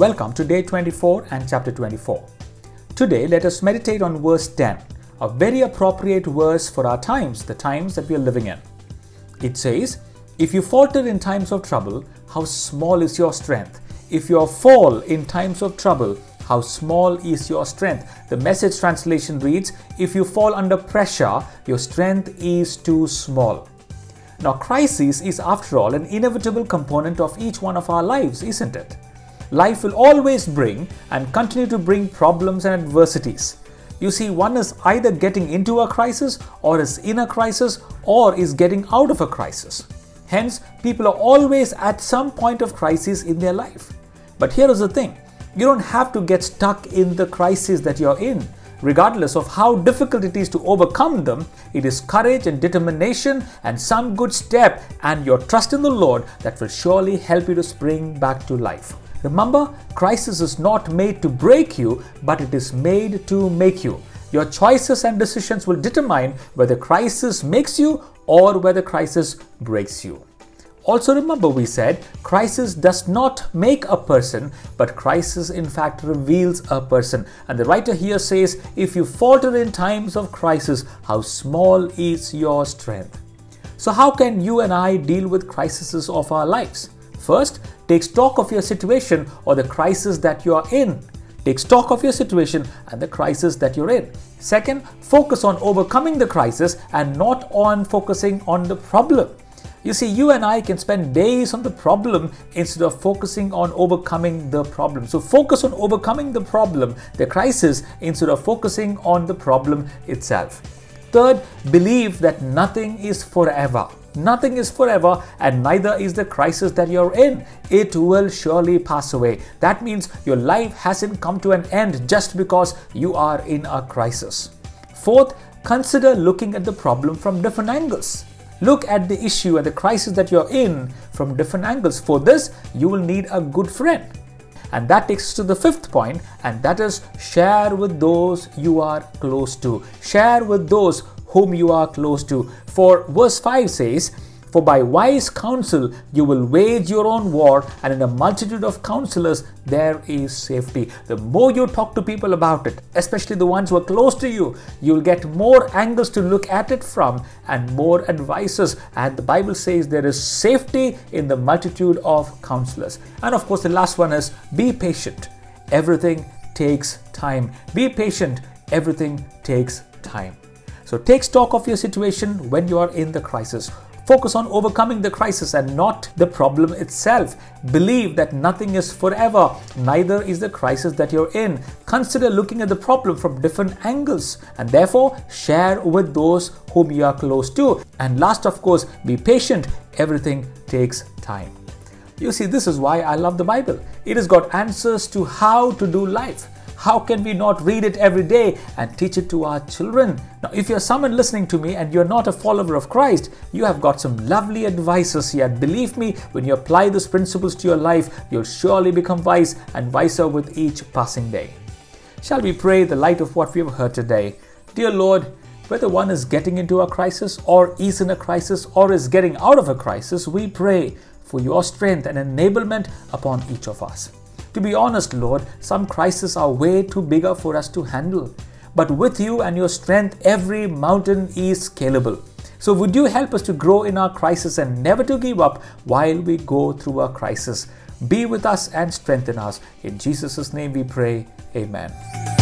Welcome to day 24 and chapter 24. Today, let us meditate on verse 10, a very appropriate verse for our times, the times that we are living in. It says, If you falter in times of trouble, how small is your strength? If you fall in times of trouble, how small is your strength? The message translation reads, If you fall under pressure, your strength is too small. Now, crisis is, after all, an inevitable component of each one of our lives, isn't it? Life will always bring and continue to bring problems and adversities. You see, one is either getting into a crisis, or is in a crisis, or is getting out of a crisis. Hence, people are always at some point of crisis in their life. But here is the thing you don't have to get stuck in the crisis that you're in regardless of how difficult it is to overcome them, it is courage and determination and some good step and your trust in the Lord that will surely help you to spring back to life. Remember, crisis is not made to break you, but it is made to make you. Your choices and decisions will determine whether crisis makes you or whether crisis breaks you. Also, remember, we said crisis does not make a person, but crisis in fact reveals a person. And the writer here says, If you falter in times of crisis, how small is your strength? So, how can you and I deal with crises of our lives? First, take stock of your situation or the crisis that you are in. Take stock of your situation and the crisis that you're in. Second, focus on overcoming the crisis and not on focusing on the problem. You see, you and I can spend days on the problem instead of focusing on overcoming the problem. So, focus on overcoming the problem, the crisis, instead of focusing on the problem itself. Third, believe that nothing is forever. Nothing is forever, and neither is the crisis that you're in. It will surely pass away. That means your life hasn't come to an end just because you are in a crisis. Fourth, consider looking at the problem from different angles. Look at the issue and the crisis that you're in from different angles. For this, you will need a good friend. And that takes us to the fifth point, and that is share with those you are close to. Share with those whom you are close to. For verse 5 says, for by wise counsel you will wage your own war, and in a multitude of counselors there is safety. The more you talk to people about it, especially the ones who are close to you, you'll get more angles to look at it from and more advices. And the Bible says there is safety in the multitude of counselors. And of course, the last one is be patient. Everything takes time. Be patient. Everything takes time. So take stock of your situation when you are in the crisis. Focus on overcoming the crisis and not the problem itself. Believe that nothing is forever, neither is the crisis that you're in. Consider looking at the problem from different angles and therefore share with those whom you are close to. And last, of course, be patient. Everything takes time. You see, this is why I love the Bible. It has got answers to how to do life. How can we not read it every day and teach it to our children? Now, if you're someone listening to me and you're not a follower of Christ, you have got some lovely advices here. Believe me, when you apply these principles to your life, you'll surely become wise and wiser with each passing day. Shall we pray the light of what we have heard today? Dear Lord, whether one is getting into a crisis or is in a crisis or is getting out of a crisis, we pray for your strength and enablement upon each of us. To be honest, Lord, some crises are way too bigger for us to handle. But with you and your strength, every mountain is scalable. So, would you help us to grow in our crisis and never to give up while we go through a crisis? Be with us and strengthen us. In Jesus' name we pray. Amen.